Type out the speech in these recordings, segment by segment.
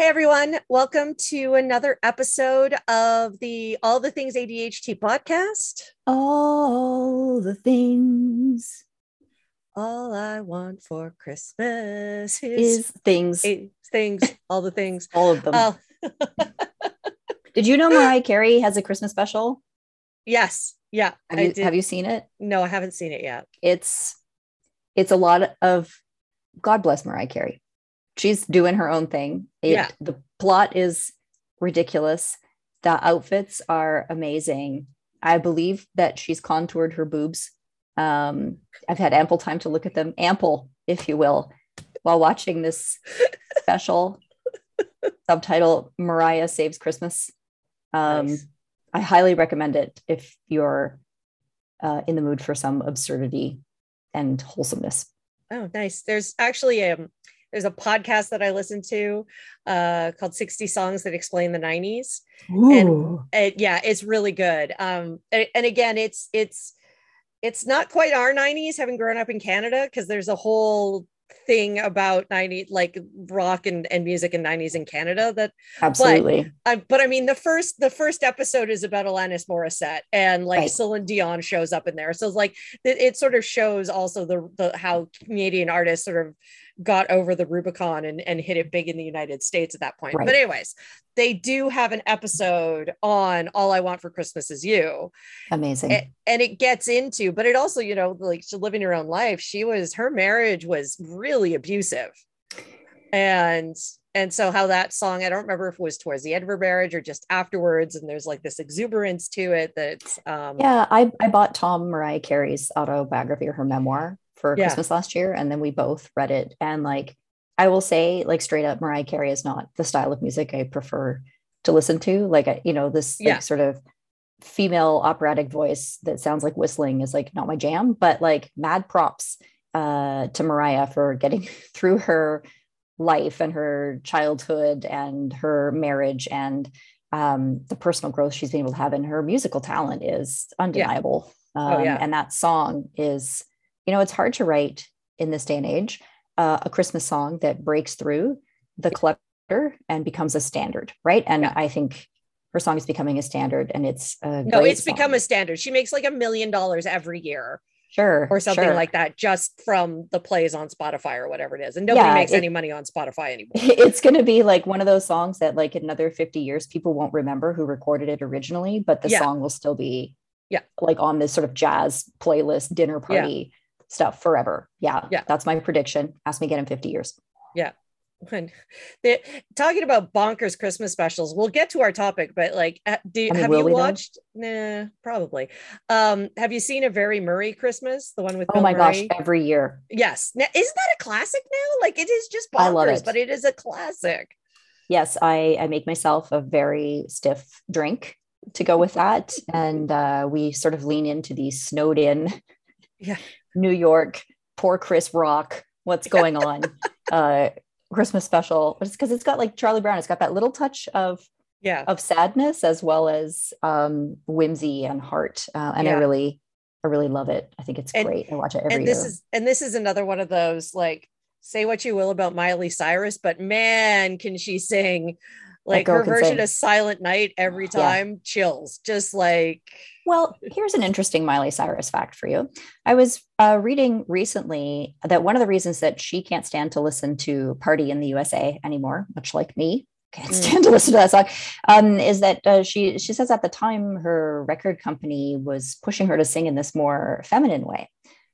Hey everyone, welcome to another episode of the All the Things ADHD podcast. All the things All I want for Christmas is is, things, things, all the things. all of them. Oh, Did you know Mariah Carey has a Christmas special? yes, yeah, Have I you, have you seen it? No, I haven't seen it yet. It's it's a lot of God bless Mariah Carey. She's doing her own thing. It, Yeah. The plot is ridiculous. The outfits are amazing. I believe that she's contoured her boobs. Um, I've had ample time to look at them, ample, if you will, while watching this special subtitle Mariah Saves Christmas. Um, Nice. I highly recommend it if you're uh, in the mood for some absurdity and wholesomeness. Oh, nice. There's actually um there's a podcast that I listen to uh called 60 Songs That Explain the 90s. Ooh. it, yeah it's really good um and, and again it's it's it's not quite our 90s having grown up in canada because there's a whole thing about 90 like rock and, and music in 90s in canada that Absolutely. uh, but i mean the first the first episode is about alanis morissette and like Right. celine dion shows up in there so it's like it, it sort of shows also the, the how canadian artists sort of got over the rubicon and, and hit it big in the united states at that point Right. but anyways they do have an episode on all i want for christmas is you Amazing. A- and it gets into but it also you know like to living her own life she was her marriage was really abusive and and so how that song i don't remember if it was towards the end of her marriage or just afterwards and there's like this exuberance to it that's um yeah, I, I bought Tom Mariah Carey's autobiography or her memoir for Yeah. Christmas last year, and then we both read it. And like, I will say, like, straight up, Mariah Carey is not the style of music I prefer to listen to. Like, I- you know, this like, Yeah. sort of female operatic voice that sounds like whistling is like not my jam, but like, mad props uh, to Mariah for getting through her life and her childhood and her marriage and um, the personal growth she's been able to have and her musical talent is undeniable. Oh, Um, yeah. And that song is, you know, it's hard to write in this day and age uh, a Christmas song that breaks through the clutter and becomes a standard, right? And Yeah. I think her song is becoming a standard, and it's a no it's become a standard she makes like a million dollars every year sure or something sure. like that just from the plays on spotify or whatever it is and nobody Yeah, makes it- any money on spotify anymore it's going to be like one of those songs that like in another 50 years people won't remember who recorded it originally but the Yeah. song will still be Yeah. like on this sort of jazz playlist dinner party stuff forever yeah Yeah. that's my prediction ask me again in 50 years when they, talking about bonkers Christmas specials, we'll get to our topic, but like, do I mean, have you though? watched? Nah, probably. Um, have you seen a very Murray Christmas, the one with oh Bill my gosh every year Yes. Now, isn't that a classic now? Like, it is just bonkers, it. but it is a classic. yes i i make myself a very stiff drink to go with that and uh we sort of lean into the snowed in Yeah. New york poor chris rock what's going on? Uh christmas special but it's because it's got like charlie brown it's got that little touch of Yeah. of sadness as well as um whimsy and heart uh, and i really i really love it. I think it's And- great. I watch it every and this year. is and this is another one of those like say what you will about Miley Cyrus, but man, can she sing like her version of Silent Night every Yeah. time chills, just like Well, here's an interesting Miley Cyrus fact for you. I was uh, reading recently that one of the reasons that she can't stand to listen to Party in the USA anymore, much like me, can't Mm. stand to listen to that song, um, is that uh, she she says at the time her record company was pushing her to sing in this more feminine way.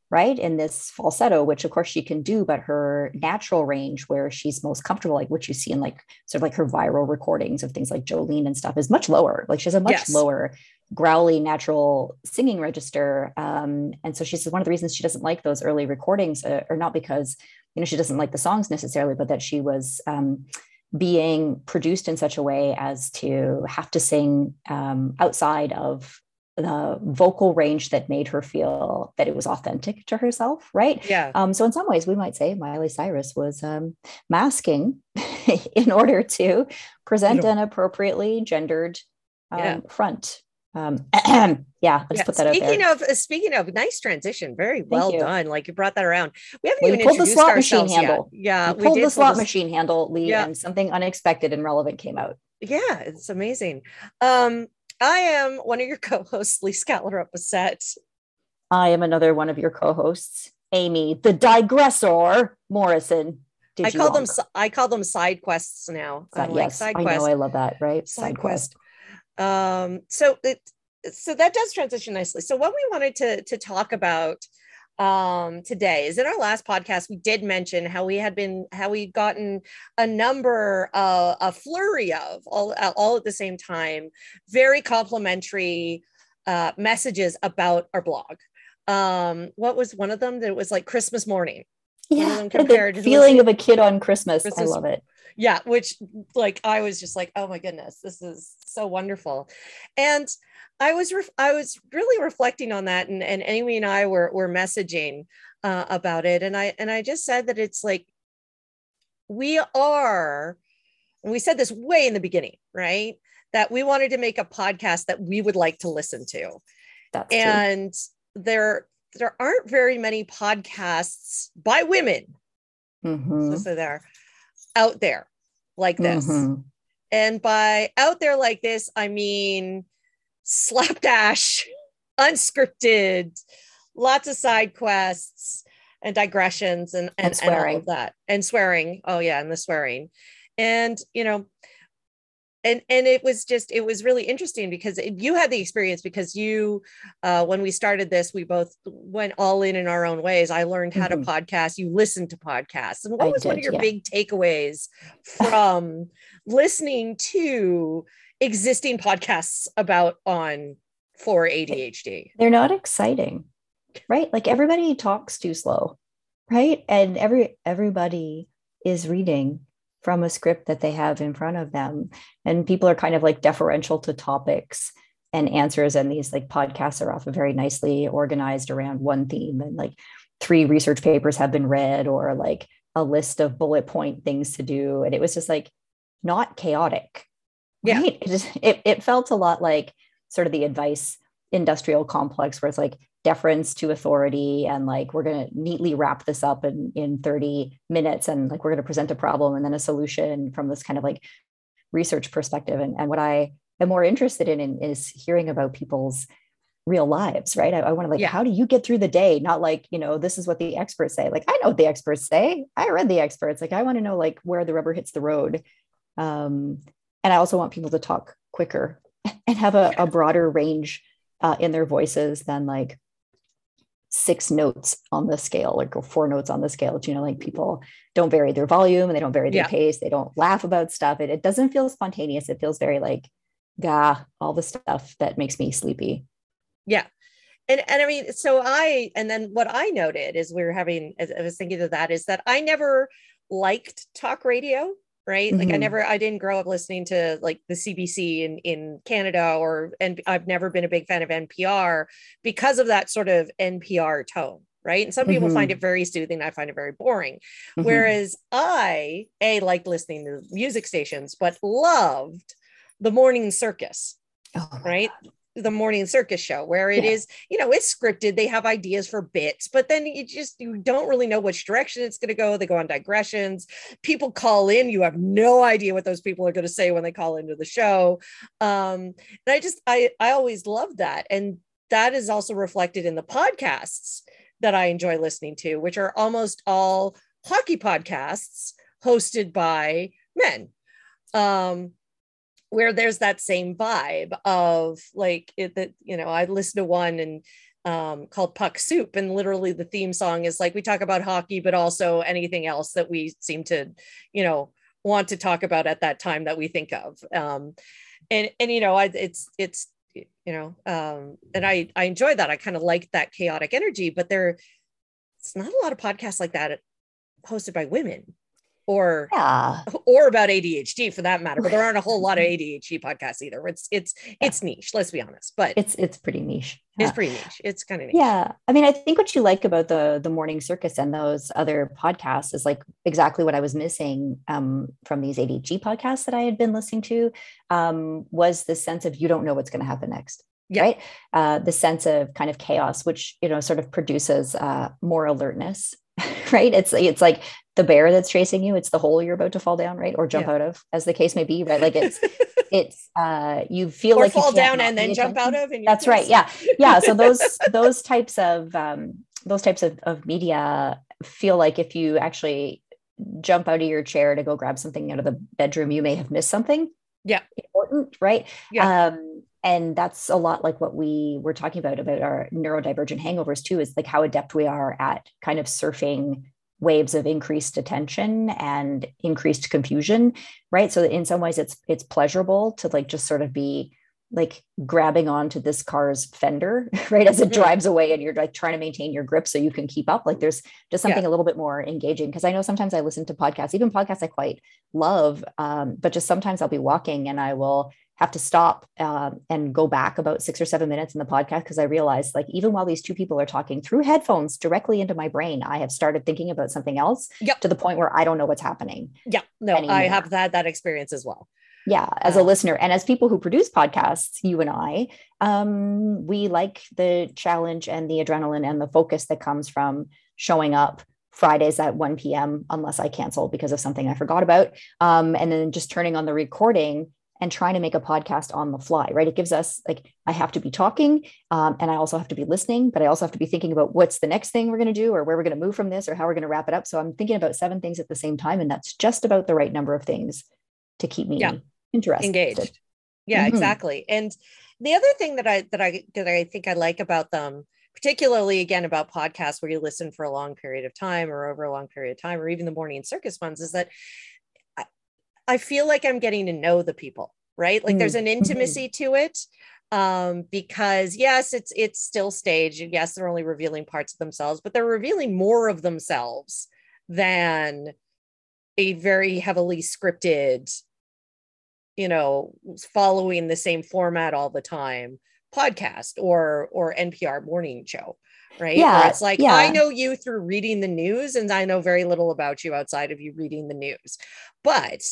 Right in this falsetto, which of course she can do, but her natural range, where she's most comfortable, like what you see in like sort of like her viral recordings of things like Jolene and stuff, is much lower. Like she has a much Yes. lower growly natural singing register um, and so she says one of the reasons she doesn't like those early recordings uh, are not because you know she doesn't like the songs necessarily but that she was um, being produced in such a way as to have to sing um, outside of the vocal range that made her feel that it was authentic to herself right yeah. um, so in some ways, we might say Miley Cyrus was um, masking in order to present an appropriately gendered um, Yeah. front Um, yeah, let's Yeah, put that out speaking there. of uh, speaking of nice transition, very well you. done. Like you brought that around. We haven't Well, even pulled the slot machine yet. handle. Yeah, we pulled did the pull slot the- machine handle, Lee, Yeah. and something unexpected and relevant came out. Yeah, it's amazing. Um, I am one of your co-hosts, Lee Skallerup Bessette. I am another one of your co-hosts, Amy, the digressor Morrison. Did I call them I call them side quests now. Side- I'm like yes, side I quest. know. I love that. Right, side quest. Um, so it so that does transition nicely. So what we wanted to to talk about um today is in our last podcast we did mention how we had been how we'd gotten a number uh, a flurry of all all at the same time very complimentary uh messages about our blog um what was one of them that was like christmas morning Yeah, the feeling of a kid on Christmas. I love it. Yeah which like i was just like oh my goodness this is so wonderful. And i was ref- i was really reflecting on that and, and amy and i were were messaging uh, about it and i and i just said that it's like we are and we said this way in the beginning right? That we wanted to make a podcast that we would like to listen to. That's true. and there there aren't very many podcasts by women. Mhm, so there out there like this mhm. and by out there like this, I mean slapdash, unscripted, lots of side quests and digressions and, and, And and all of that. And swearing. Oh yeah, and the swearing. And you know, and and it was just it was really interesting because it- you had the experience because you uh when we started this we both went all in in our own ways i learned how to Mhm. podcast you listened to podcasts and what I was one of your yeah. big takeaways from listening to existing podcasts about on for adhd They're not exciting, right? Like everybody talks too slow, right? And every everybody is reading from a script that they have in front of them, and people are kind of like deferential to topics and answers. And these like podcasts are often very nicely organized around one theme, and like three research papers have been read, or like a list of bullet point things to do. And it was just like not chaotic. Yeah. Right? It, just, it, it felt a lot like sort of the advice industrial complex where it's like deference to authority and like we're going to neatly wrap this up in in 30 minutes and like we're going to present a problem and then a solution from this kind of like research perspective. And, and what i am more interested in, in is hearing about people's real lives right? I, I want to like Yeah. how do you get through the day? Not like you know this is what the experts say. Like i know what the experts say. I read the experts. Like i want to know like where the rubber hits the road. Um, and i also want people to talk quicker and have a, a broader range uh, in their voices than like six notes on the scale like or four notes on the scale you know like people don't vary their volume and they don't vary their Yeah. pace they don't laugh about stuff it, it doesn't feel spontaneous it feels very like gah all the stuff that makes me sleepy Yeah. And and I mean, so I and then what I noted is we were having as I was thinking of that is that I never liked talk radio, right? Like I Mhm. never I didn't grow up listening to like the CBC in in Canada or and I've never been a big fan of NPR because of that sort of NPR tone. Right. And some people find it very soothing. I find it very boring. Mhm. Whereas I, A, liked listening to music stations, but loved the morning circus Oh right the morning circus show where it Yeah. is, you know it's scripted they have ideas for bits but then you just you don't really know which direction it's going to go they go on digressions people call in you have no idea what those people are going to say when they call into the show um and i just i i always loved that and that is also reflected in the podcasts that i enjoy listening to which are almost all hockey podcasts hosted by men um where there's that same vibe of like it that you know i listened to one and um, called puck soup and literally the theme song is like we talk about hockey but also anything else that we seem to you know want to talk about at that time that we think of. Um, and and you know I, it's it's you know um, and i i enjoy that. I kind of like that chaotic energy but there it's not a lot of podcasts like that hosted by women or yeah or about ADHD for that matter. But there aren't a whole lot of ADHD podcasts either. It's it's it's niche. Let's be honest, but it's it's pretty niche it's pretty niche. It's kind of niche. Yeah. I mean, I think what you like about the the morning circus and those other podcasts is like exactly what I was missing um, from these ADHD podcasts that I had been listening to um, was the sense of you don't know what's going to happen next. yeah. right? Uh, the sense of kind of chaos, which you know sort of produces uh, more alertness, right? It's it's like the bear that's chasing you. It's the hole you're about to fall down, right, or jump yeah. out of, as the case may be, right? Like it's it's uh, you feel or like fall down and then jump out of. And that's right. Yeah, yeah. So those those types of um, those types of, of media feel like if you actually jump out of your chair to go grab something out of the bedroom, you may have missed something. Yeah. Important, right? Yeah. Um, and that's a lot like what we were talking about about our neurodivergent hangovers too is like how adept we are at kind of surfing waves of increased attention and increased confusion right so in some ways it's it's pleasurable to like just sort of be like grabbing onto this car's fender right as it mm-hmm. drives away and you're like trying to maintain your grip so you can keep up like there's just something yeah. a little bit more engaging because i know sometimes i listen to podcasts even podcasts i quite love um, but just sometimes i'll be walking and i will have to stop uh, and go back about six or seven minutes in the podcast because I realized, like, even while these two people are talking through headphones directly into my brain, I have started thinking about something else yep. to the point where I don't know what's happening. Yeah, no, anymore. I have had that experience as well. Yeah, as a listener and as people who produce podcasts, you and I, um, we like the challenge and the adrenaline and the focus that comes from showing up Fridays at 1 p.m. unless I cancel because of something I forgot about. Um, and then just turning on the recording and trying to make a podcast on the fly, right? It gives us like, I have to be talking um, and I also have to be listening, but I also have to be thinking about what's the next thing we're going to do or where we're going to move from this or how we're going to wrap it up. So I'm thinking about seven things at the same time. And that's just about the right number of things to keep me yeah. interested. Engaged. Yeah, mm-hmm. exactly. And the other thing that I, that I, that I think I like about them, particularly again about podcasts where you listen for a long period of time or over a long period of time, or even the morning circus ones is that I feel like I'm getting to know the people, right? Like mm. there's an mm-hmm. intimacy to it um because yes it's it's still staged and yes they're only revealing parts of themselves but they're revealing more of themselves than a very heavily scripted you know following the same format all the time podcast or or npr morning show right? Yeah Where it's like yeah. i know you through reading the news and i know very little about you outside of you reading the news. But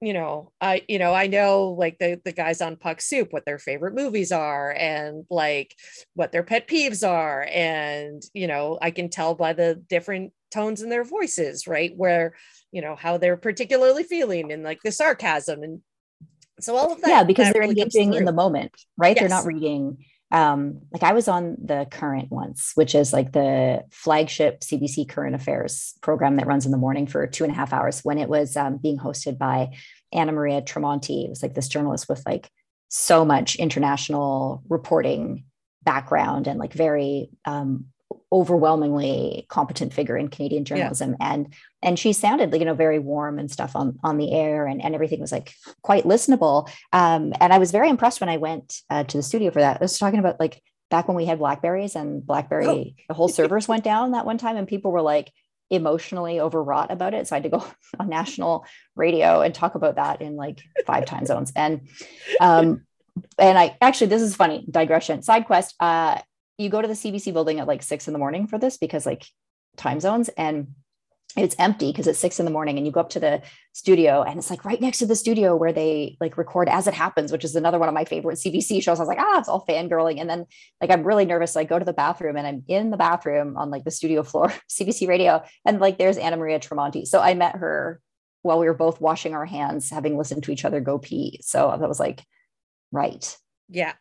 you know i you know i know like the the guys on puck soup what their favorite movies are and like what their pet peeves are. And you know i can tell by the different tones in their voices right? Where you know how they're particularly feeling and like the sarcasm and so all of that yeah because that they're really engaging in the moment right? Yes. they're not reading um like i was on the current once which is like the flagship cbc current affairs program that runs in the morning for two and a half hours when it was um, being hosted by anna maria tremonti it was like this journalist with like so much international reporting background and like very um, overwhelmingly competent figure in Canadian journalism. Yeah. And and she sounded like, you know, very warm and stuff on on the air and, and everything was like quite listenable. Um, and I was very impressed when I went uh, to the studio for that. I was talking about like back when we had Blackberries and Blackberry, oh. the whole servers went down that one time and people were like emotionally overwrought about it. So I had to go on national radio and talk about that in like five time zones. And um, and I actually, this is funny digression. Side quest. Uh, you go to the CBC building at like six in the morning for this because like time zones and it's empty because it's six in the morning and you go up to the studio and it's like right next to the studio where they like record as it happens which is another one of my favorite cbc shows i was like ah it's all fangirling and then like i'm really nervous so i go to the bathroom and i'm in the bathroom on like the studio floor cbc radio and like there's anna maria tremonti so i met her while we were both washing our hands having listened to each other go pee so that was like right yeah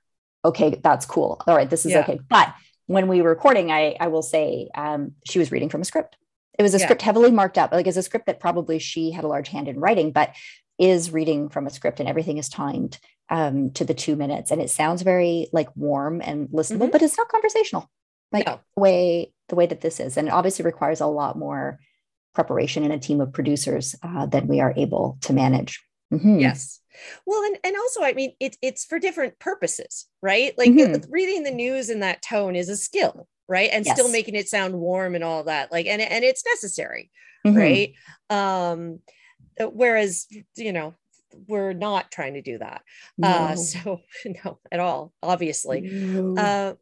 okay, that's cool. All right, this is yeah. okay. But when we were recording, I, I will say um, she was reading from a script. It was a yeah. script heavily marked up, like it's a script that probably she had a large hand in writing, but is reading from a script and everything is timed um, to the two minutes. And it sounds very like warm and listenable, mm-hmm. but it's not conversational like no. the way the way that this is. And it obviously requires a lot more preparation and a team of producers uh, than we are able to manage. Mm-hmm. Yes. Well, and, and also, I mean, it's it's for different purposes, right? Like mm-hmm. reading the news in that tone is a skill, right? And yes. still making it sound warm and all that, like, and and it's necessary, mm-hmm. right? Um, uh, whereas, you know, we're not trying to do that. Uh, no. Uh, so no, at all, obviously. No. Uh,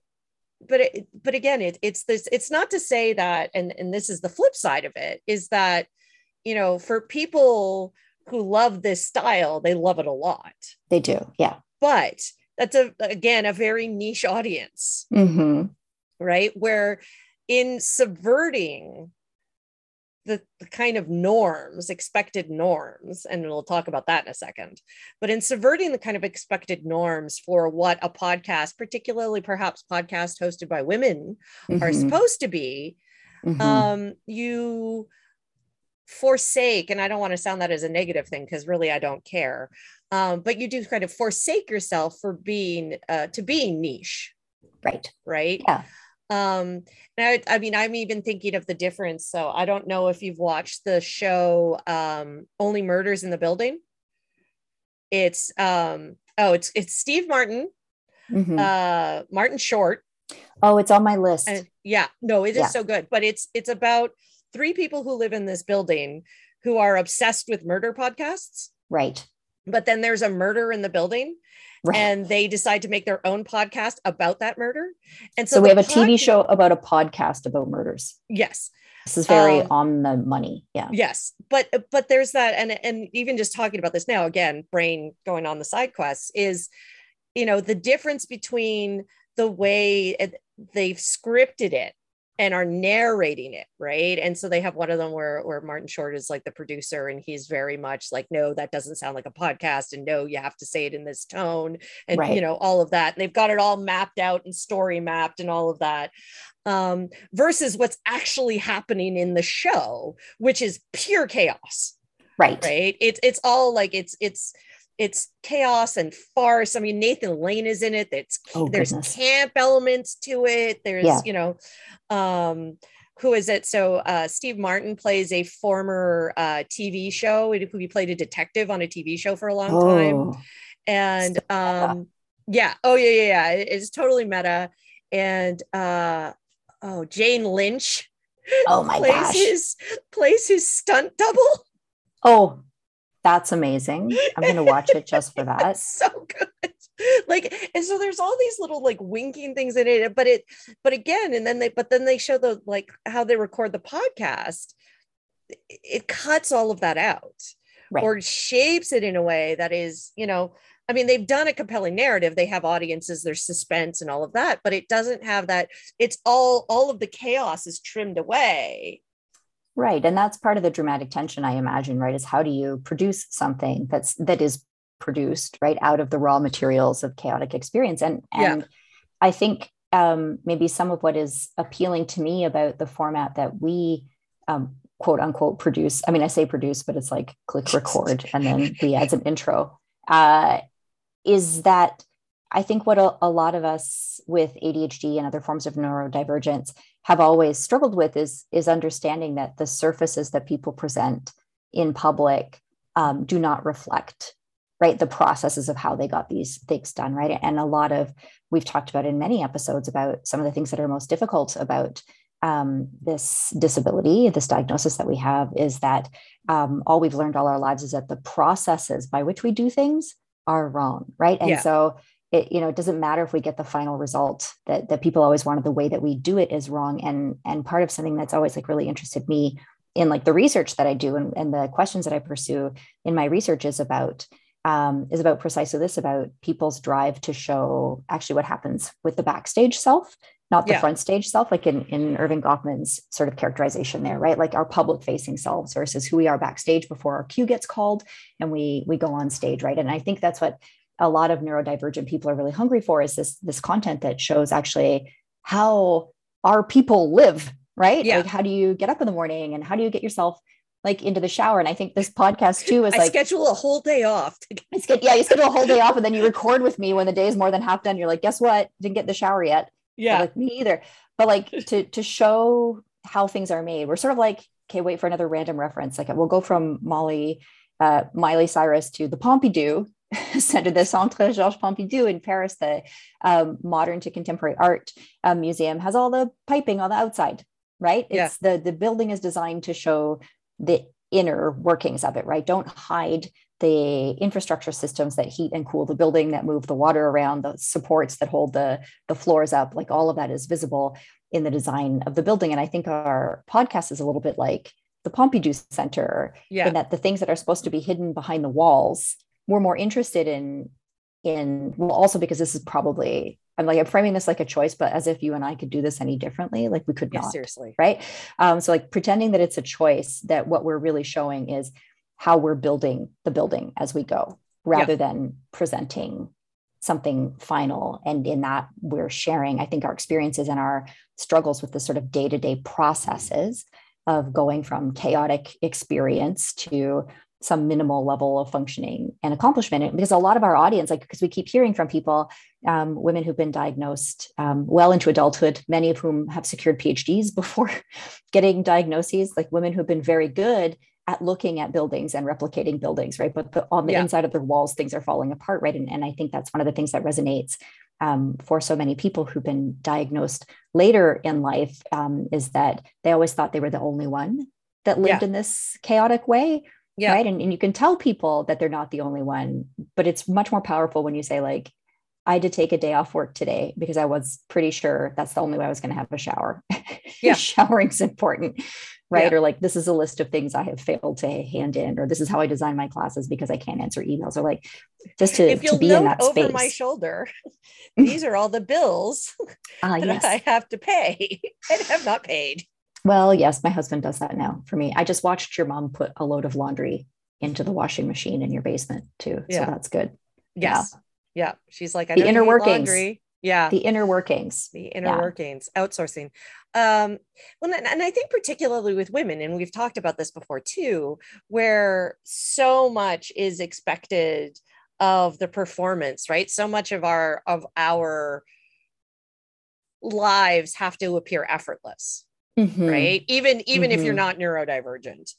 but it, but again, it, it's this. It's not to say that, and and this is the flip side of it, is that you know, for people who love this style, they love it a lot. They do. Yeah. But that's a again a very niche audience Mhm. Right where in subverting the, the kind of norms expected norms and we'll talk about that in a second but in subverting the kind of expected norms for what a podcast particularly perhaps podcast hosted by women are Mhm. supposed to be Mhm. um you forsake and i don't want to sound that as a negative thing because really i don't care um but you do kind of forsake yourself for being uh to being niche right. right Yeah. Um now I, I mean i'm even thinking of the difference so i don't know if you've watched the show um only murders in the building it's um oh it's it's steve martin Mhm. uh martin short oh, it's on my list. and yeah no it is Yeah. so good but it's it's about three people who live in this building who are obsessed with murder podcasts right. but then there's a murder in the building Right. and they decide to make their own podcast about that murder and so, so we have a TV show about a podcast about murders. yes This is very Um, on the money. Yeah. yes but but there's that and and even just talking about this now again brain going on the side quests is you know the difference between the way it- they've scripted it and are narrating it right and so they have one of them where where martin short is like the producer and he's very much like no that doesn't sound like a podcast and no you have to say it in this tone and Right. you know all of that and they've got it all mapped out and story mapped and all of that um versus what's actually happening in the show which is pure chaos Right. right it's it's all like it's it's it's chaos and farce. I mean nathan lane is in it. It's Oh, there's goodness. camp elements to it. There's Yeah. you know um who is it? So uh steve martin plays a former uh tv show. Who he played a detective on a tv show for a long time. Oh, and um yeah. Oh yeah yeah yeah. It- it's totally meta. And uh oh jane lynch oh my plays gosh. his plays his stunt double. Oh, that's amazing. I'm going to watch it just for that. That's so good. Like, and so there's all these little like winking things in it, but it, but again, and then they, but then they show the like how they record the podcast. It- It cuts all of that out Right. or shapes it in a way that is, you know, I mean, they've done a compelling narrative. They have audiences, there's suspense and all of that, but it doesn't have that. It's all, all of the chaos is trimmed away. Right. And that's part of the dramatic tension, I imagine, right? Is how do you produce something that's that is produced right out of the raw materials of chaotic experience? And Yeah. and I think um, maybe some of what is appealing to me about the format that we um, quote unquote produce. I mean, I say produce, but it's like click record and then we add an intro. Uh, is that I think what a, a lot of us with ADHD and other forms of neurodivergence have always struggled with is is understanding that the surfaces that people present in public um, do not reflect right the processes of how they got these things done right and a lot of we've talked about in many episodes about some of the things that are most difficult about um, this disability this diagnosis that we have is that um, all we've learned all our lives is that the processes by which we do things are wrong right and Yeah. so it you know it doesn't matter if we get the final result that that people always wanted the way that we do it is wrong. And and part of something that's always like really interested me in like the research that i do and, and the questions that i pursue in my research is about um, is about precisely this about people's drive to show actually what happens with the backstage self not the Yeah. front stage self like in in erving goffman's sort of characterization there right? Like our public facing selves versus who we are backstage before our cue gets called and we we go on stage right? And i think that's what a lot of neurodivergent people are really hungry for is this this content that shows actually how our people live right? Yeah. like how do you get up in the morning and how do you get yourself like into the shower? And i think this podcast too is I like schedule a whole day off to get- I sched- yeah you schedule a whole day off and then you record with me when the day is more than half done. You're like guess what? Didn't get the shower yet. Yeah. like me either. But like to to show how things are made we're sort of like okay wait for another random reference. Like we'll go from molly uh, miley cyrus to the pompidou center the centre georges pompidou in paris the um, modern to contemporary art uh, museum has all the piping on the outside right? Yeah. it's the the building is designed to show the inner workings of it right? Don't hide the infrastructure systems that heat and cool the building that move the water around the supports that hold the the floors up like all of that is visible in the design of the building. And i think our podcast is a little bit like the pompidou center yeah. in that the things that are supposed to be hidden behind the walls we're more interested in in well also because this is probably i'm like i'm framing this like a choice but as if you and i could do this any differently like we could Yeah, not seriously. right? Um, so like pretending that it's a choice that what we're really showing is how we're building the building as we go rather than presenting something final. And in that we're sharing i think our experiences and our struggles with the sort of day-to-day processes of going from chaotic experience to some minimal level of functioning and accomplishment And because a lot of our audience like because we keep hearing from people um, women who've been diagnosed um, well into adulthood many of whom have secured phds before getting diagnoses like women who've been very good at looking at buildings and replicating buildings right but the, on the Yeah. inside of their walls things are falling apart right and, and i think that's one of the things that resonates um, for so many people who've been diagnosed later in life um, is that they always thought they were the only one that lived Yeah. in this chaotic way Yeah. right and, and you can tell people that they're not the only one but it's much more powerful when you say like i had to take a day off work today because i was pretty sure that's the only way i was going to have a shower Yeah. showering's important right Yeah. or like this is a list of things i have failed to hand in or this is how i design my classes because i can't answer emails or like just to, if you'll be in note that over space my shoulder, these are all the bills ah that yes I have to pay and have not paid. Well, yes, my husband does that now for me. I just watched your mom put a load of laundry into the washing machine in your basement too. Yeah. So that's good. Yeah. Yes. Yeah. She's like, I The inner workings. laundry. Yeah. The inner workings. the inner Yeah. workings outsourcing um well and i think particularly with women and we've talked about this before too where so much is expected of the performance right so much of our of our lives have to appear effortless Mhm. right even even if you're Mhm. not neurodivergent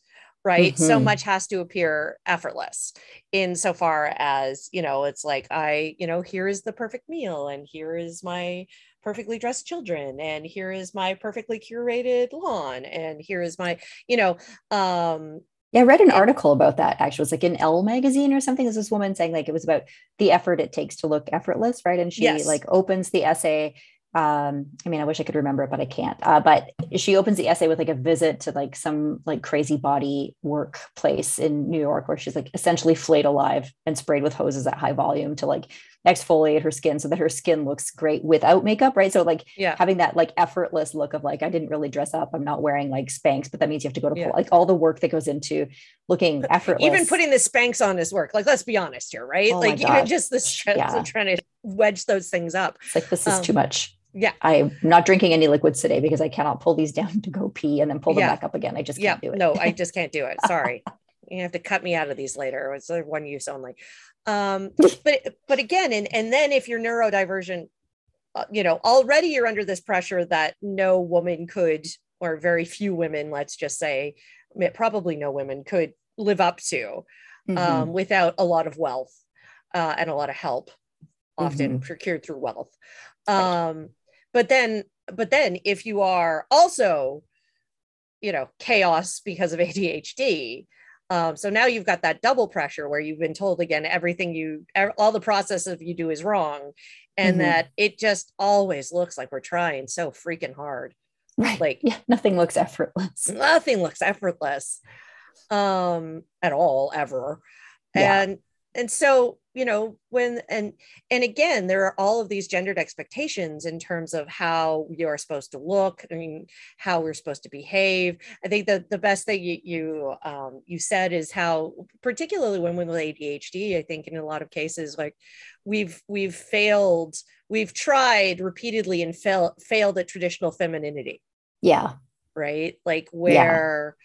right so Mhm. much has to appear effortless insofar as you know it's like i you know here is the perfect meal and here is my perfectly dressed children and here is my perfectly curated lawn and here is my you know um Yeah, I read an article about that actually. It was like in Elle magazine or something. There's this woman saying like it was about the effort it takes to look effortless, right? And she Yes. like opens the essay. Um, I mean, I wish I could remember it, but I can't. Uh, but she opens the essay with like a visit to like some like crazy body workplace in New York where she's like essentially flayed alive and sprayed with hoses at high volume to like exfoliate her skin so that her skin looks great without makeup, right? So like yeah having that like effortless look of like I didn't really dress up. I'm not wearing like Spanx, but that means you have to go to Yeah. like all the work that goes into looking effortless. even putting the Spanx on is work like let's be honest here right Oh like even just the stress Yeah. of trying to wedge those things up it's like this is um, too much. Yeah. I'm not drinking any liquids today because I cannot pull these down to go pee and then pull them Yeah. back up again. I just yeah. can't do it. no i just can't do it. Sorry. You have to cut me out of these later. It's one use only um but but again and and then if you're neurodivergent uh, you know already you're under this pressure that no woman could or very few women let's just say probably no women could live up to um, without a lot of wealth uh, and a lot of help often procured through wealth. Um, but then but then if you are also you know chaos because of adhd um, so now you've got that double pressure where you've been told again everything you all the process of you do is wrong and Mhm. that it just always looks like we're trying so freaking hard right. like yeah, nothing looks effortless. nothing looks effortless um at all ever Yeah. and and so you know when and and again there are all of these gendered expectations in terms of how you're supposed to look i mean how we're supposed to behave. I think that the best thing you you um you said is how particularly women with adhd i think in a lot of cases like we've we've failed we've tried repeatedly and fail, failed at traditional femininity. Yeah. right? Like where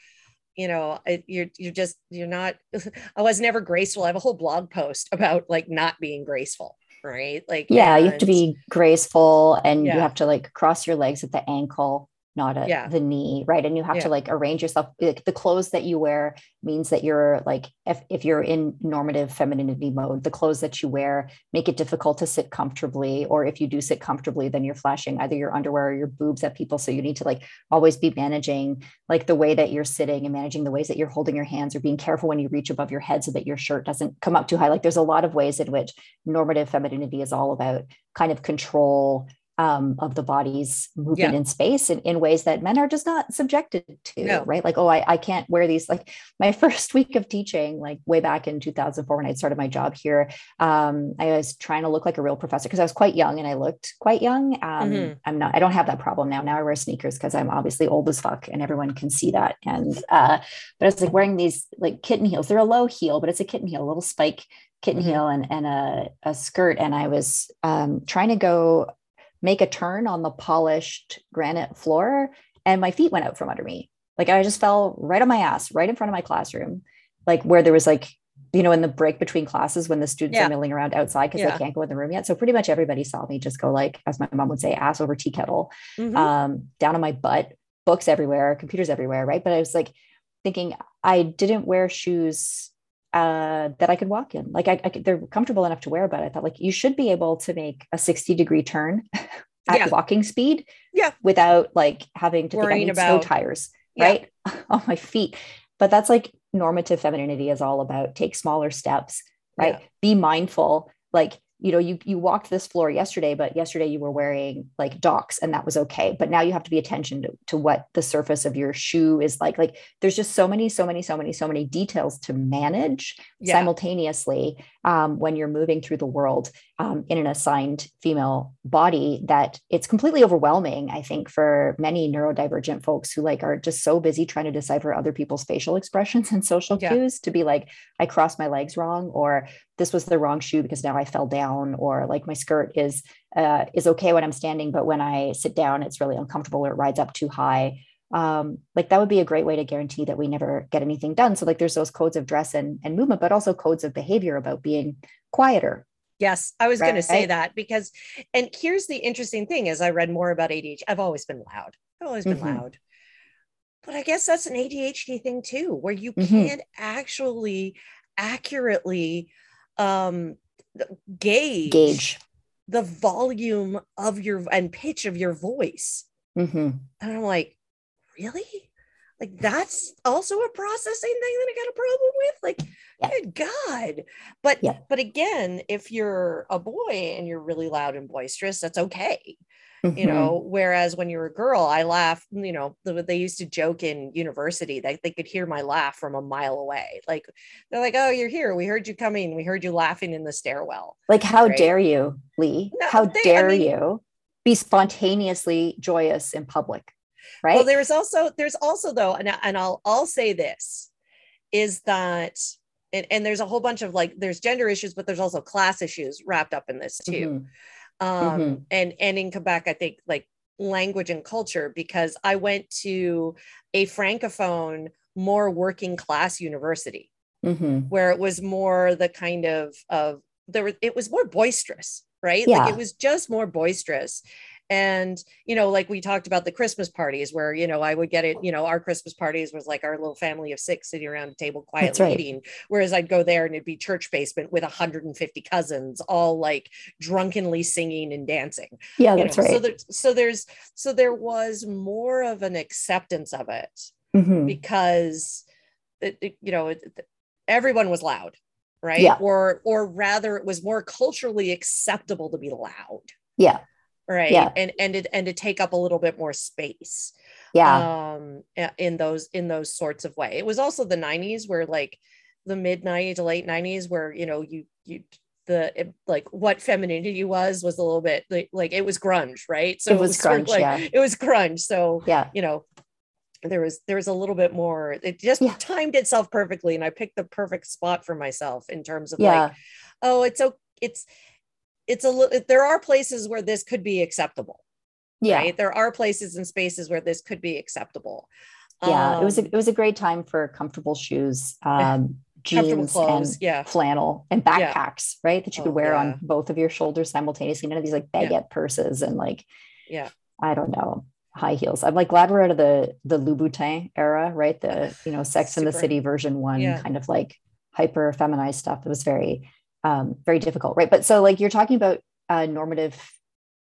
you know it, you're you're just you're not i was never graceful. I have a whole blog post about like not being graceful right? Like Yeah. You have to be graceful and you have to like cross your legs at the ankle, not at Yeah. the knee, right? And you have Yeah. to like arrange yourself. Like the clothes that you wear means that you're like, if, if you're in normative femininity mode, the clothes that you wear make it difficult to sit comfortably. Or if you do sit comfortably, then you're flashing either your underwear or your boobs at people. So you need to like always be managing like the way that you're sitting and managing the ways that you're holding your hands or being careful when you reach above your head so that your shirt doesn't come up too high. Like there's a lot of ways in which normative femininity is all about kind of control um, of the body's movement Yeah. in space in, in ways that men are just not subjected to, No. right? Like, oh, I, I can't wear these. Like my first week of teaching, like way back in 2004 when I started my job here, um, I was trying to look like a real professor because I was quite young and I looked quite young. Um, Mhm. I'm not, I don't have that problem now. Now I wear sneakers because I'm obviously old as fuck and everyone can see that. And, uh, but I was like wearing these like kitten heels. They're a low heel, but it's a kitten heel, a little spike kitten Mhm. heel and, and a, a skirt. And I was um, trying to go make a turn on the polished granite floor and my feet went out from under me. Like I just fell right on my ass, right in front of my classroom, like where there was like, you know, in the break between classes when the students Yeah. are milling around outside because Yeah. they can't go in the room yet. So pretty much everybody saw me just go like, as my mom would say, ass over tea kettle Mhm. um, down on my butt, books everywhere, computers everywhere, right? But I was like thinking I didn't wear shoes uh, that I could walk in. Like I, I could, they're comfortable enough to wear, but I thought like you should be able to make a 60 degree turn at Yeah. walking speed Yeah. without like having to Worrying think I need snow about- tires, Yeah. right? on my feet. But that's like normative femininity is all about take smaller steps, right? Yeah. Be mindful. Like, you know, you you walked this floor yesterday, but yesterday you were wearing like Docs and that was okay. But now you have to be attention to, to what the surface of your shoe is like. Like there's just so many, so many, so many, so many details to manage Yeah. simultaneously um, when you're moving through the world um, in an assigned female body that it's completely overwhelming i think for many neurodivergent folks who like are just so busy trying to decipher other people's facial expressions and social Yeah. cues to be like i crossed my legs wrong or this was the wrong shoe because now i fell down or like my skirt is uh, is okay when i'm standing but when i sit down it's really uncomfortable or it rides up too high um, like that would be a great way to guarantee that we never get anything done. So like there's those codes of dress and, and movement, but also codes of behavior about being quieter. Yes, I was going to say that because, and here's the interesting thing: as I read more about ADHD, I've always been loud. I've always been Mhm. loud, but I guess that's an ADHD thing too, where you Mhm. can't actually accurately um, gauge, Gauge. the volume of your and pitch of your voice. Mhm. And I'm like, really? Like that's also a processing thing that I got a problem with. Like, Yeah. good God. But Yeah. but again, if you're a boy and you're really loud and boisterous, that's okay. You Mhm. know, whereas when you're a girl, I laugh, you know, they used to joke in university that they could hear my laugh from a mile away. Like they're like, Oh, you're here. We heard you coming. We heard you laughing in the stairwell. like, how Right. dare you, Lee? No, how they- I dare mean- you be spontaneously joyous in public? Right. Well, there's also there's also though, and, I- and I'll I'll say this is that and, and there's a whole bunch of like there's gender issues, but there's also class issues wrapped up in this too. Mhm. Um Mhm. and and in Quebec, I think like language and culture, because I went to a francophone, more working class university Mhm. where it was more the kind of of there was it was more boisterous right Yeah. like it was just more boisterous and you know like we talked about the christmas parties where you know i would get it you know our christmas parties was like our little family of six sitting around a table quietly right. eating whereas i'd go there and it'd be church basement with 150 cousins all like drunkenly singing and dancing Yeah, you that's know? right. so there, so there's so there was more of an acceptance of it Mhm. because it, it- you know it- everyone was loud right Yeah. or or rather it was more culturally acceptable to be loud Yeah. Right Yeah. and and it, and to take up a little bit more space Yeah. um in those in those sorts of way it was also the 90s where like the mid 90s to late 90s where you know you you the it- like what femininity was was a little bit like, like it was grunge right so It was sort of grunge, like yeah. it was grunge so yeah. you know there was there was a little bit more it just Yeah. timed itself perfectly and i picked the perfect spot for myself in terms of Yeah. like oh it's so it's it's a little there are places where this could be acceptable Yeah. right there are places and spaces where this could be acceptable Yeah. it was a, Um, it was a great time for comfortable shoes, um, jeans, clothes and yeah flannel and Yeah. backpacks, right? That you Oh, could wear yeah. on both of your shoulders simultaneously. None of these like Yeah. baguette purses and like, Yeah. I don't know, high heels. I'm like glad we're out of the the Louboutin era, right? The you know, Sex in the City version one, Yeah. kind of like hyper feminized stuff. It was very, um, very difficult, right? But so like you're talking about uh, normative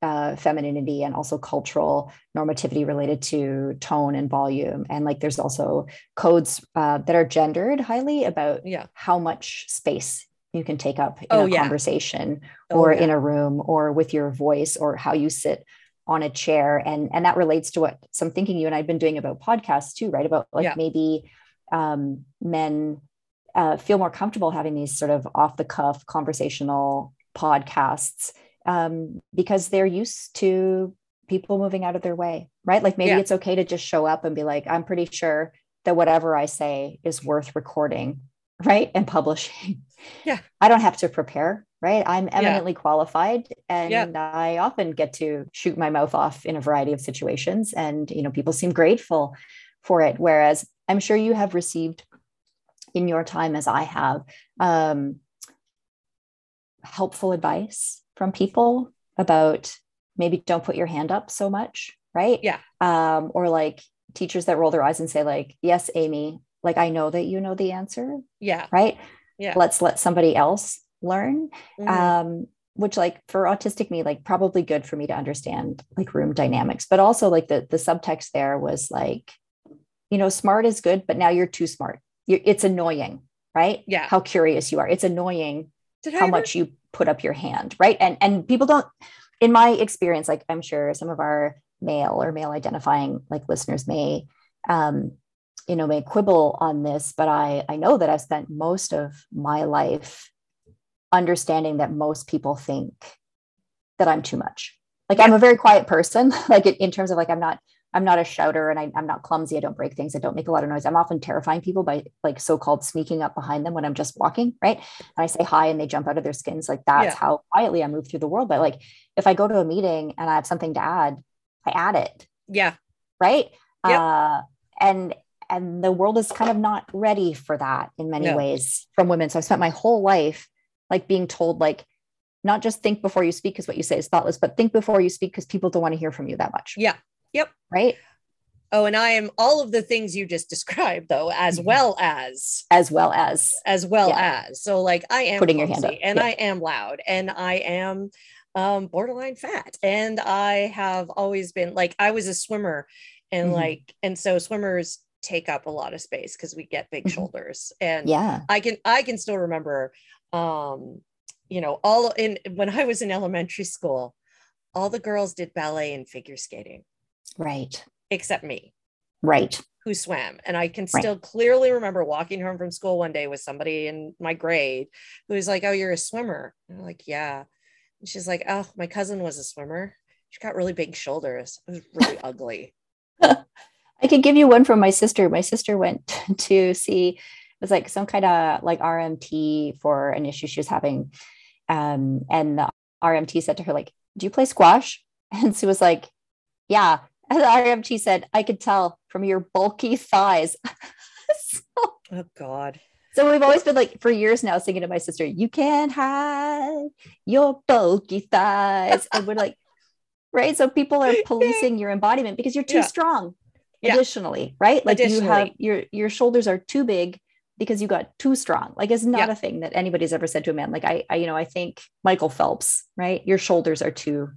uh, femininity and also cultural normativity related to tone and volume. And like there's also codes uh, that are gendered highly about yeah how much space you can take up in Oh, a yeah. conversation Oh, or yeah. in a room or with your voice or how you sit on a chair and and that relates to what some thinking you and i've been doing about podcasts too right about like maybe um, men uh, feel more comfortable having these sort of off the cuff conversational podcasts um, because they're used to people moving out of their way right like maybe Yeah. it's okay to just show up and be like i'm pretty sure that whatever i say is worth recording right and publishing Yeah. i don't have to prepare right i'm eminently qualified and Yeah. i often get to shoot my mouth off in a variety of situations and you know people seem grateful for it whereas i'm sure you have received in your time as i have um, helpful advice from people about maybe don't put your hand up so much right Yeah. um, or like teachers that roll their eyes and say like yes amy like i know that you know the answer Yeah. right Yeah. let's let somebody else learn Mhm. um which like for autistic me like probably good for me to understand like room dynamics but also like the the subtext there was like you know smart is good but now you're too smart it's annoying right? Yeah. how curious you are. It's annoying Did how ever- much you put up your hand right? And and people don't in my experience like i'm sure some of our male or male identifying like listeners may um you know may quibble on this but i i know that i've spent most of my life understanding that most people think that i'm too much. Like i'm a very quiet person like in terms of like i'm not i'm not a shouter and I, i'm not clumsy i don't break things i don't make a lot of noise i'm often terrifying people by like so-called sneaking up behind them when i'm just walking right and i say hi and they jump out of their skins like that's Yeah. how quietly i move through the world but like if i go to a meeting and i have something to add i add it Yeah. right Yep. uh and and the world is kind of not ready for that in many No. ways from women so i've spent my whole life like being told like not just think before you speak because what you say is thoughtless but think before you speak because people don't want to hear from you that much Yeah. Yep. right Oh, and I am all of the things you just described, though, as Mhm. well as as well as as well Yeah. as. So, like, I am Putting your hand up, and yeah. I am loud, and I am um, borderline fat, and I have always been like I was a swimmer, and Mhm. like, and so swimmers take up a lot of space because we get big Mhm. shoulders, and yeah I can I can still remember um you know all in when I was in elementary school all the girls did ballet and figure skating right except me right who swam and I can Right. still clearly remember walking home from school one day with somebody in my grade who was like oh you're a swimmer and I'm like yeah and she's like oh my cousin was a swimmer she got really big shoulders it was really ugly I could give you one from my sister. My sister went to see it was like some kind of like RMT for an issue she was having. Um, and the RMT said to her, like, do you play squash? And she was like, Yeah. The RMT said, I could tell from your bulky thighs. so, oh god so we've always been like for years now singing to my sister, you can't hide your bulky thighs. And we're like, right. So people are policing your embodiment because you're too Yeah. strong. Yeah. Additionally, right? Like you have your your shoulders are too big because you got too strong. Like it's not Yeah. a thing that anybody's ever said to a man. Like I, I you know, I think Michael Phelps, right? Your shoulders are too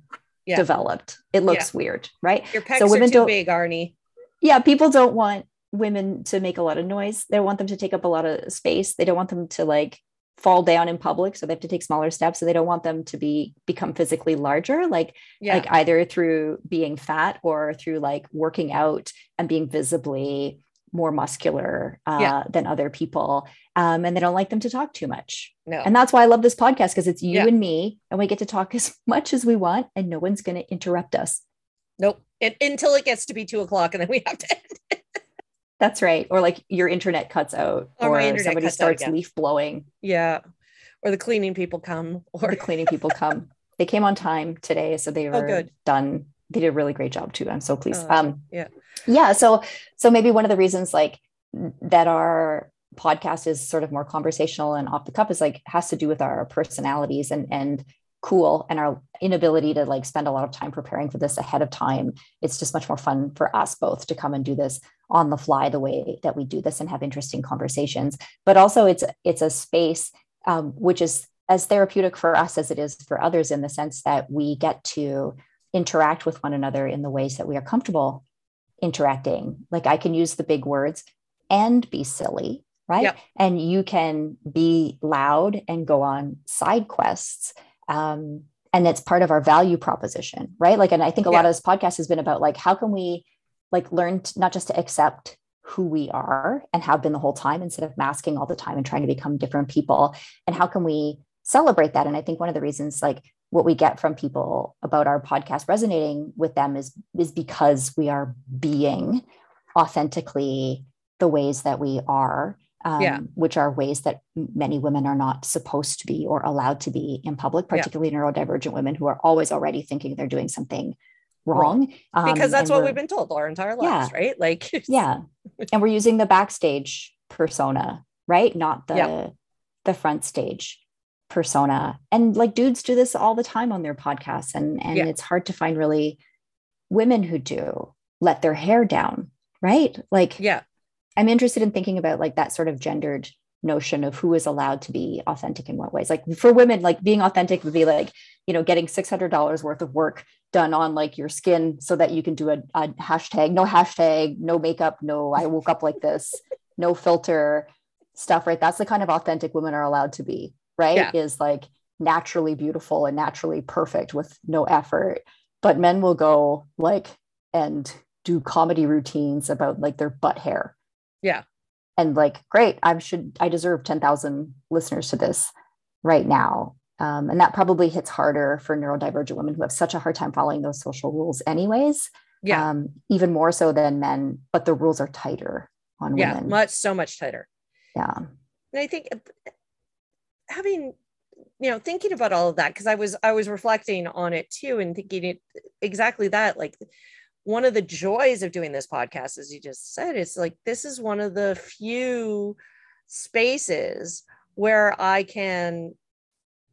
Yeah. developed. It looks weird, right? your pecs So women are too don't- big Arnie yeah, people don't want women to make a lot of noise. They want them to take up a lot of space. They don't want them to like fall down in public, so they have to take smaller steps. So they don't want them to be become physically larger, like yeah like either through being fat or through like working out and being visibly more muscular uh, Yeah. than other people. Um, and they don't like them to talk too much. no And that's why I love this podcast because it's you Yeah. and me, and we get to talk as much as we want, and no one's going to interrupt us. Nope. It, until it gets to be two o'clock, and then we have to end. That's right. Or like your internet cuts out, Or or, somebody starts leaf blowing, Yeah. Or the cleaning people come. or the cleaning people come. They came on time today, so they Oh, were good. done. They did a really great job too. I'm so pleased. Oh, um, yeah. yeah. So, so maybe one of the reasons like that our podcast is sort of more conversational and off the cuff is like has to do with our personalities and and cool and our inability to like spend a lot of time preparing for this ahead of time it's just much more fun for us both to come and do this on the fly the way that we do this and have interesting conversations but also it's it's a space um, which is as therapeutic for us as it is for others in the sense that we get to interact with one another in the ways that we are comfortable interacting like i can use the big words and be silly right Yep. and you can be loud and go on side quests um, and it's part of our value proposition right like and i think a Yeah. lot of this podcast has been about like how can we like learn to, not just to accept who we are and have been the whole time instead of masking all the time and trying to become different people and how can we celebrate that and i think one of the reasons like what we get from people about our podcast resonating with them is is because we are being authentically the ways that we are um, Yeah. which are ways that many women are not supposed to be or allowed to be in public Yeah. particularly neurodivergent women who are always already thinking they're doing something wrong um, because that's what we've been told our entire lives, right? Like, yeah and we're using the backstage persona right not the Yeah. the front stage persona. And like dudes do this all the time on their podcasts and and Yeah. it's hard to find really women who do let their hair down right? Like yeah, i'm interested in thinking about like that sort of gendered notion of who is allowed to be authentic in what ways. Like for women like being authentic would be like you know getting $600 worth of work done on like your skin so that you can do a, a hashtag no hashtag no makeup no i woke up like this no filter stuff right? That's the kind of authentic women are allowed to be right Yeah. is like naturally beautiful and naturally perfect with no effort. But men will go like and do comedy routines about like their butt hair. Yeah. and like great i should i deserve 10,000 listeners to this right now. Um, and that probably hits harder for neurodivergent women who have such a hard time following those social rules anyways. Yeah, um, even more so than men but the rules are tighter on yeah, women. much so much tighter. yeah. And I think having you know thinking about all of that because I was I was reflecting on it too and thinking it exactly that like one of the joys of doing this podcast as you just said is like this is one of the few spaces where I can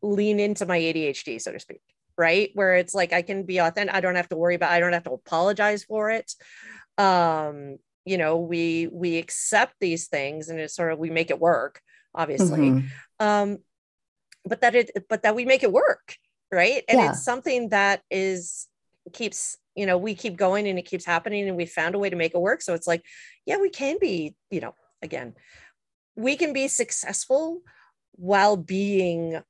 lean into my ADHD so to speak right? Where it's like I can be authentic I don't have to worry about I don't have to apologize for it. Um you know we we accept these things and it's sort of we make it work obviously. Mhm. um but that it but that we make it work right and Yeah. it's something that is keeps you know we keep going and it keeps happening and we found a way to make it work so it's like yeah we can be you know again we can be successful while being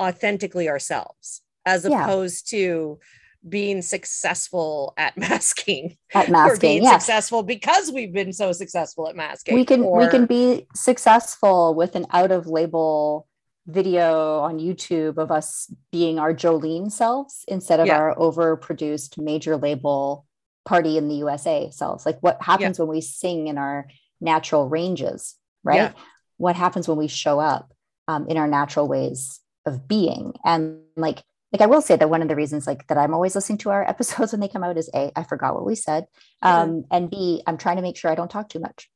authentically ourselves as Yeah. opposed to being successful at masking at or masking being yeah successful because we've been so successful at masking we can we can be successful with an out of label video on YouTube of us being our Jolene selves instead of Yeah. our overproduced major label party in the USA selves. Like what happens when we sing in our natural ranges, right? Yeah. What happens when we show up um, in our natural ways of being? And like, like I will say that one of the reasons like that I'm always listening to our episodes when they come out is a I forgot what we said, Yeah. um, and b I'm trying to make sure I don't talk too much,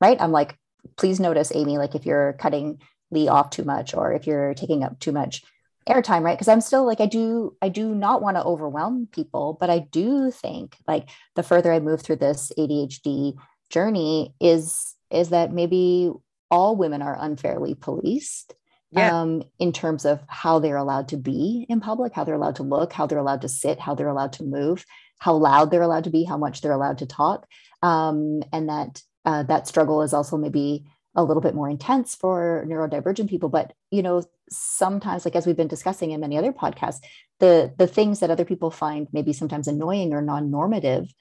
right? I'm like, please notice, Amy, like if you're cutting off too much or if you're taking up too much airtime, right? Because I'm still like I do I do not want to overwhelm people, but I do think like the further I move through this ADHD journey is is that maybe all women are unfairly policed Yeah. um, in terms of how they're allowed to be in public, how they're allowed to look, how they're allowed to sit, how they're allowed to move, how loud they're allowed to be, how much they're allowed to talk, um, and that uh, that struggle is also maybe a little bit more intense for neurodivergent people. But you know, sometimes, like as we've been discussing in many other podcasts, the the things that other people find maybe sometimes annoying or non-normative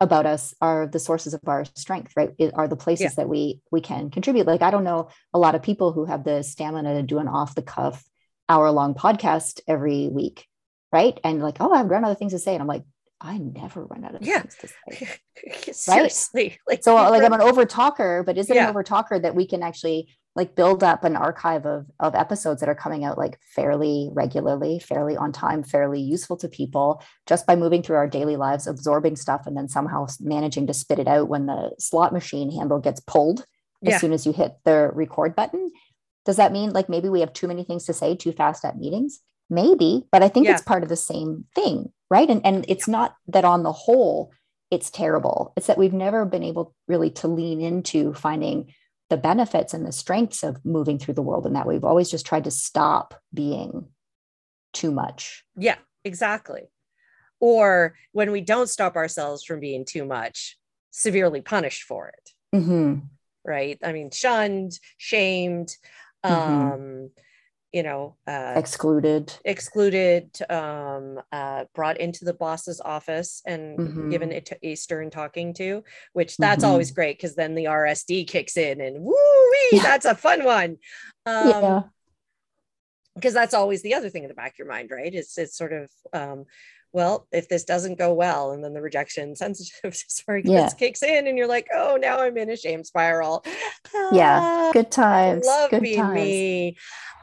about us are the sources of our strength right it are the places Yeah. that we we can contribute like i don't know a lot of people who have the stamina to do an off the cuff hour long podcast every week right and like oh i've run other things to say and i'm like i never run out of Yeah. things to say Seriously. Like, so like i'm an over talker but is it Yeah. an over talker that we can actually like build up an archive of of episodes that are coming out like fairly regularly fairly on time fairly useful to people just by moving through our daily lives absorbing stuff and then somehow managing to spit it out when the slot machine handle gets pulled as Yeah. soon as you hit the record button does that mean like maybe we have too many things to say too fast at meetings maybe but i think Yeah. it's part of the same thing right and and it's not that on the whole it's terrible it's that we've never been able really to lean into finding the benefits and the strengths of moving through the world and that way we've always just tried to stop being too much Yeah, exactly. Or when we don't stop ourselves from being too much, severely punished for it. Mhm. right? I mean, shunned, shamed, Mhm. um, you know uh, excluded excluded um, uh, brought into the boss's office and Mhm. given it to a stern talking to which that's Mhm. always great because then the rsd kicks in and woo Yeah. that's a fun one um, yeah because that's always the other thing in the back of your mind, right? It's it's sort of um, well, if this doesn't go well, and then the rejection sensitive disorder Yeah. kicks in, and you're like, oh, now I'm in a shame spiral. Yeah. Ah, good times love good being times me.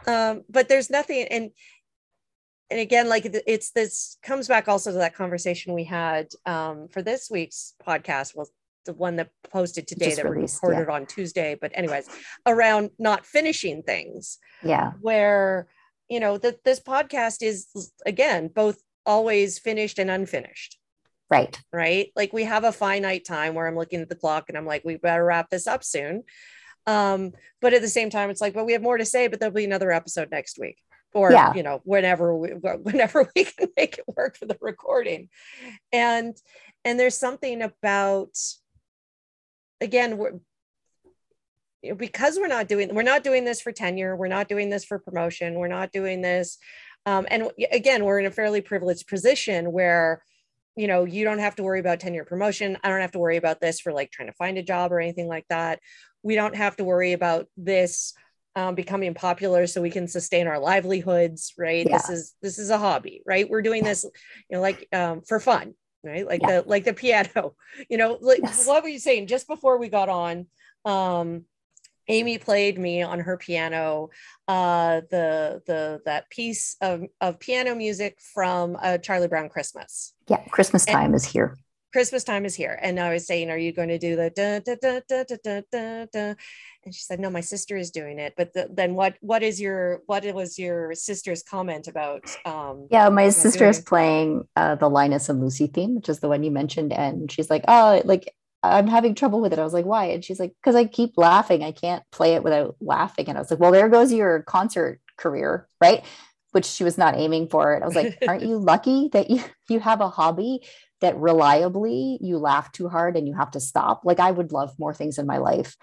Um, but there's nothing, and and again, like it's this comes back also to that conversation we had um, for this week's podcast. Well, the one that posted today Just that released, recorded on Tuesday. But anyways, around not finishing things yeah where you know that this podcast is again both always finished and unfinished. Right. Right? Like we have a finite time where i'm looking at the clock and i'm like we better wrap this up soon. Um but at the same time it's like but we have more to say but there'll be another episode next week or Yeah. you know whenever we whenever we can make it work for the recording. And and there's something about again we're because we're not doing we're not doing this for tenure we're not doing this for promotion we're not doing this um, and again we're in a fairly privileged position where you know you don't have to worry about tenure promotion. I don't have to worry about this for like trying to find a job or anything like that. We don't have to worry about this um, becoming popular so we can sustain our livelihoods right? This is this is a hobby right? We're doing this you know like um, for fun right? Like Yeah. the like the piano. You know like Yes. what were you saying? Just before we got on um Amy played me on her piano uh, the the that piece of, of piano music from uh, Charlie Brown Christmas. yeah christmas And- time is here Christmas time is here, and I was saying, "Are you going to do the da da da da da da da?" da? And she said, "No, my sister is doing it." But the, then what? What is your what was your sister's comment about? Um, Yeah, my sister is playing uh, the Linus and Lucy theme, which is the one you mentioned, and she's like, "Oh, like I'm having trouble with it." I was like, "Why?" And she's like, "Because I keep laughing. I can't play it without laughing." And I was like, "Well, there goes your concert career, right?" Which she was not aiming for. And I was like, "Aren't you lucky that you you have a hobby that reliably you laugh too hard and you have to stop?" Like I would love more things in my life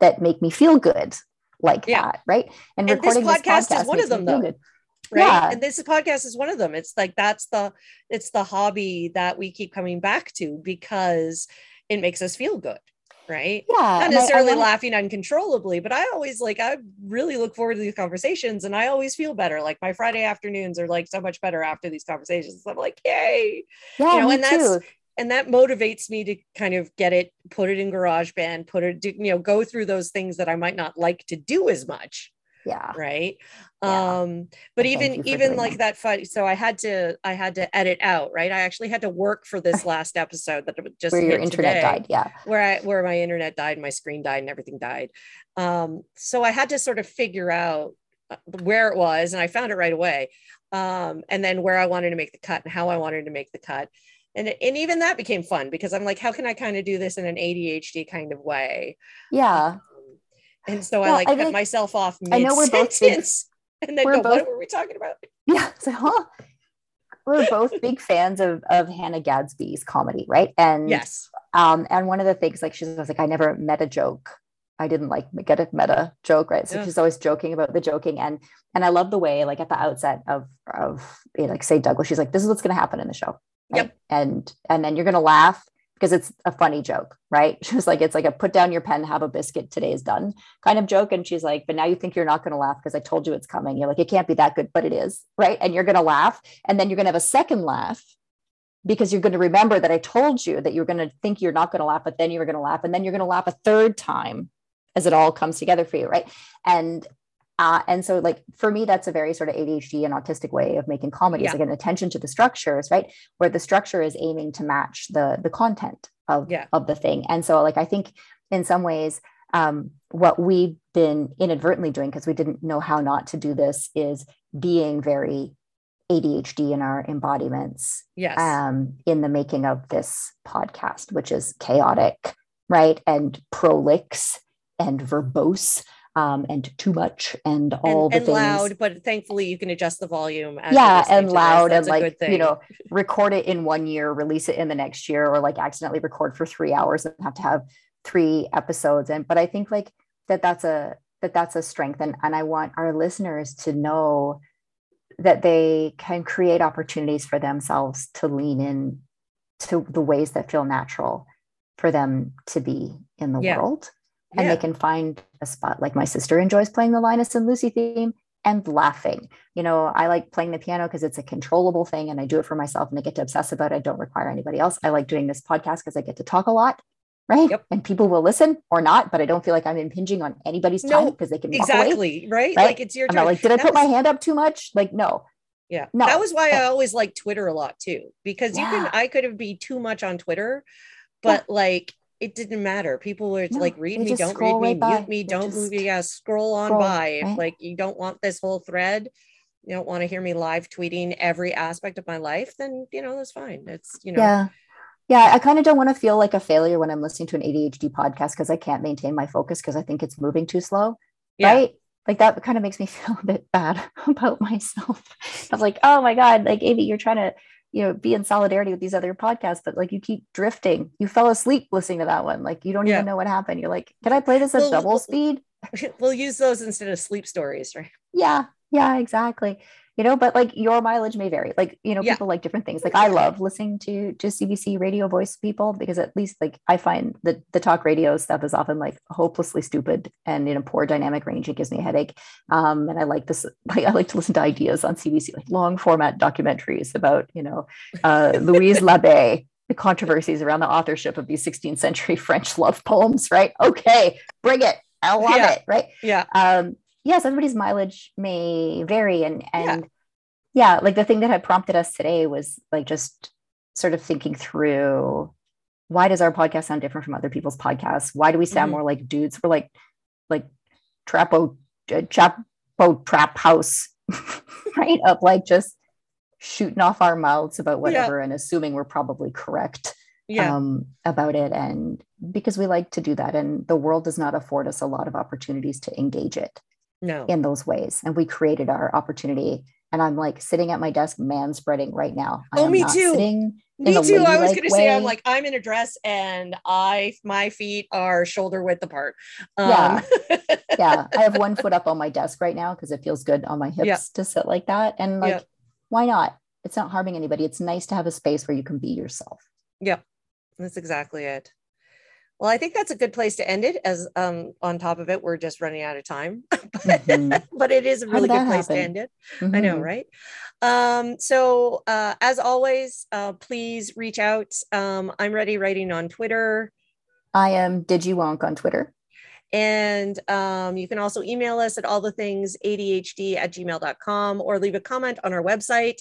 that make me feel good like Yeah. that, right? And this recording podcast is one of them, though. right Yeah. and this podcast is one of them it's like that's the it's the hobby that we keep coming back to because it makes us feel good right? Yeah, not and I- I necessarily wanna- laughing uncontrollably but i always like i really look forward to these conversations and i always feel better. Like my friday afternoons are like so much better after these conversations. I'm like yay! Yeah, you know, and that's- too. and that motivates me to kind of get it put it in garageband put it do, you know go through those things that i might not like to do as much Yeah, right? Yeah. um but Well, even even like that. fun so i had to i had to edit out right? I actually had to work for this last episode that just where your internet today, died. Yeah, where i where my internet died my screen died and everything died. Um so i had to sort of figure out uh, where it was and i found it right away um and then where i wanted to make the cut and how i wanted to make the cut. And, and even that became fun because i'm like how can i kind of do this in an adhd kind of way? Yeah. And so I like I cut think- myself off I know we're both big- and then we're go, what were we talking about? Yeah. So, huh? We're both big fans of of Hannah Gadsby's comedy, right? And Yes. um, and one of the things, like she was like, I never met a joke. I didn't like get a meta joke, right? So Yeah. she's always joking about the joking, and and I love the way, like at the outset of of you know, like say Douglas, she's like, this is what's going to happen in the show, right? Yep. And and then you're going to laugh because it's a funny joke, right? She was like, it's like a put down your pen, have a biscuit, today is done kind of joke. And she's like, but now you think you're not going to laugh because I told you it's coming. You're like, it can't be that good, but it is, right? And you're going to laugh, and then you're going to have a second laugh because you're going to remember that I told you that you're going to think you're not going to laugh, but then you were going to laugh, and then you're going to laugh a third time as it all comes together for you, right? And uh, and so, like for me, that's a very sort of ADHD and autistic way of making comedy. Is Yeah. like an attention to the structures, right? Where the structure is aiming to match the the content of Yeah. of the thing. And so, like I think in some ways, um, what we've been inadvertently doing because we didn't know how not to do this is being very ADHD in our embodiments Yes. um, in the making of this podcast, which is chaotic, right? And prolix and verbose um, and too much and all and, the and things. loud, but thankfully you can adjust the volume. As yeah, and loud and like you know, record it in one year, release it in the next year, or like accidentally record for three hours and have to have three episodes. And but I think like that that's a that that's a strength and, and i want our listeners to know that they can create opportunities for themselves to lean in to the ways that feel natural for them to be in the yeah. world and yeah. they can find a spot like my sister enjoys playing the linus and lucy theme and laughing you know i like playing the piano because it's a controllable thing and i do it for myself and i get to obsess about it i don't require anybody else i like doing this podcast because i get to talk a lot right? Yep. And people will listen or not, but I don't feel like I'm impinging on anybody's time because they can exactly right? right. Like it's your time. Not like, did I put was, my hand up too much? Like, no. Yeah, no. That was why I always like Twitter a lot too, because yeah. you can I could have be too much on Twitter, but yeah. like it didn't matter. People were no, like, read me, don't read me, right mute me, don't move me. Yeah, scroll on scroll, by. Right? If like you don't want this whole thread, you don't want to hear me live tweeting every aspect of my life, then you know that's fine. It's you know. Yeah yeah, I kind of don't want to feel like a failure when I'm listening to an ADHD podcast because I can't maintain my focus because I think it's moving too slow. Yeah. Right. Like that kind of makes me feel a bit bad about myself. I was like, oh my God, like Amy, you're trying to, you know, be in solidarity with these other podcasts, but like you keep drifting. You fell asleep listening to that one. Like you don't yeah. even know what happened. You're like, can I play this at well, double speed? We'll use those instead of sleep stories, right? Yeah. Yeah, exactly you know but like your mileage may vary like you know yeah. people like different things like i love listening to to cbc radio voice people because at least like i find that the talk radio stuff is often like hopelessly stupid and in a poor dynamic range it gives me a headache um, and i like this like, i like to listen to ideas on cbc like long format documentaries about you know uh, louise labé the controversies around the authorship of these 16th century french love poems right okay bring it I love yeah. it. Right. Yeah. Um, yes, everybody's mileage may vary. And and yeah. yeah, like the thing that had prompted us today was like just sort of thinking through why does our podcast sound different from other people's podcasts? Why do we sound mm-hmm. more like dudes? We're like like trapo uh, chapo trap house, right? Up like just shooting off our mouths about whatever yeah. and assuming we're probably correct yeah. um, about it. And because we like to do that, and the world does not afford us a lot of opportunities to engage it no. in those ways. And we created our opportunity. And I'm like sitting at my desk, man spreading right now. I oh, me too. Me too. I was going to say, I'm like, I'm in a dress and I, my feet are shoulder width apart. Um. Yeah. yeah. I have one foot up on my desk right now because it feels good on my hips yeah. to sit like that. And like, yeah. why not? It's not harming anybody. It's nice to have a space where you can be yourself. Yep. That's exactly it. Well, I think that's a good place to end it. As um, on top of it, we're just running out of time, mm-hmm. but it is a really good place happen? to end it. Mm-hmm. I know, mm-hmm. right? Um, so, uh, as always, uh, please reach out. Um, I'm ready writing on Twitter. I am DigiWonk on Twitter. And um, you can also email us at all the things ADHD at gmail.com or leave a comment on our website,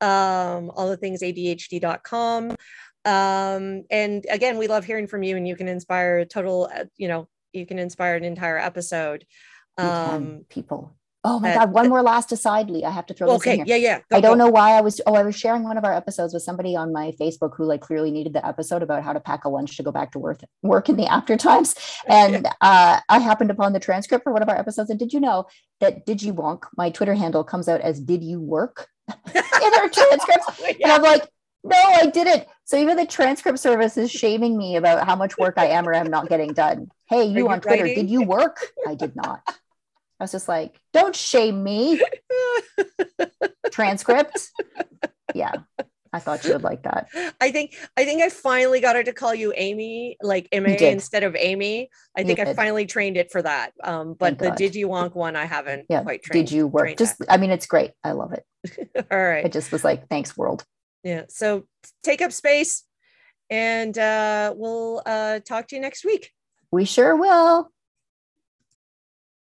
um, all the things ADHD.com um, and again we love hearing from you and you can inspire a total uh, you know you can inspire an entire episode um people oh my uh, god one more last aside lee i have to throw this okay in here. yeah yeah go, i don't go. know why i was oh i was sharing one of our episodes with somebody on my facebook who like clearly needed the episode about how to pack a lunch to go back to work work in the after times and uh, i happened upon the transcript for one of our episodes and did you know that DigiWonk my twitter handle comes out as did you work in our transcripts yeah. and i'm like no, I didn't. So even the transcript service is shaming me about how much work I am or am not getting done. Hey, you, you on Twitter, writing? did you work? I did not. Was just like, don't shame me. transcript. Yeah. I thought you would like that. I think I think I finally got her to call you Amy, like M A instead of Amy. I think I finally trained it for that. Um, but the. DigiWonk one I haven't yeah. quite trained. Did you work? Just that. I mean, it's great. I love it. All right. I just was like, thanks, world. Yeah. So take up space and uh, we'll uh, talk to you next week. We sure will.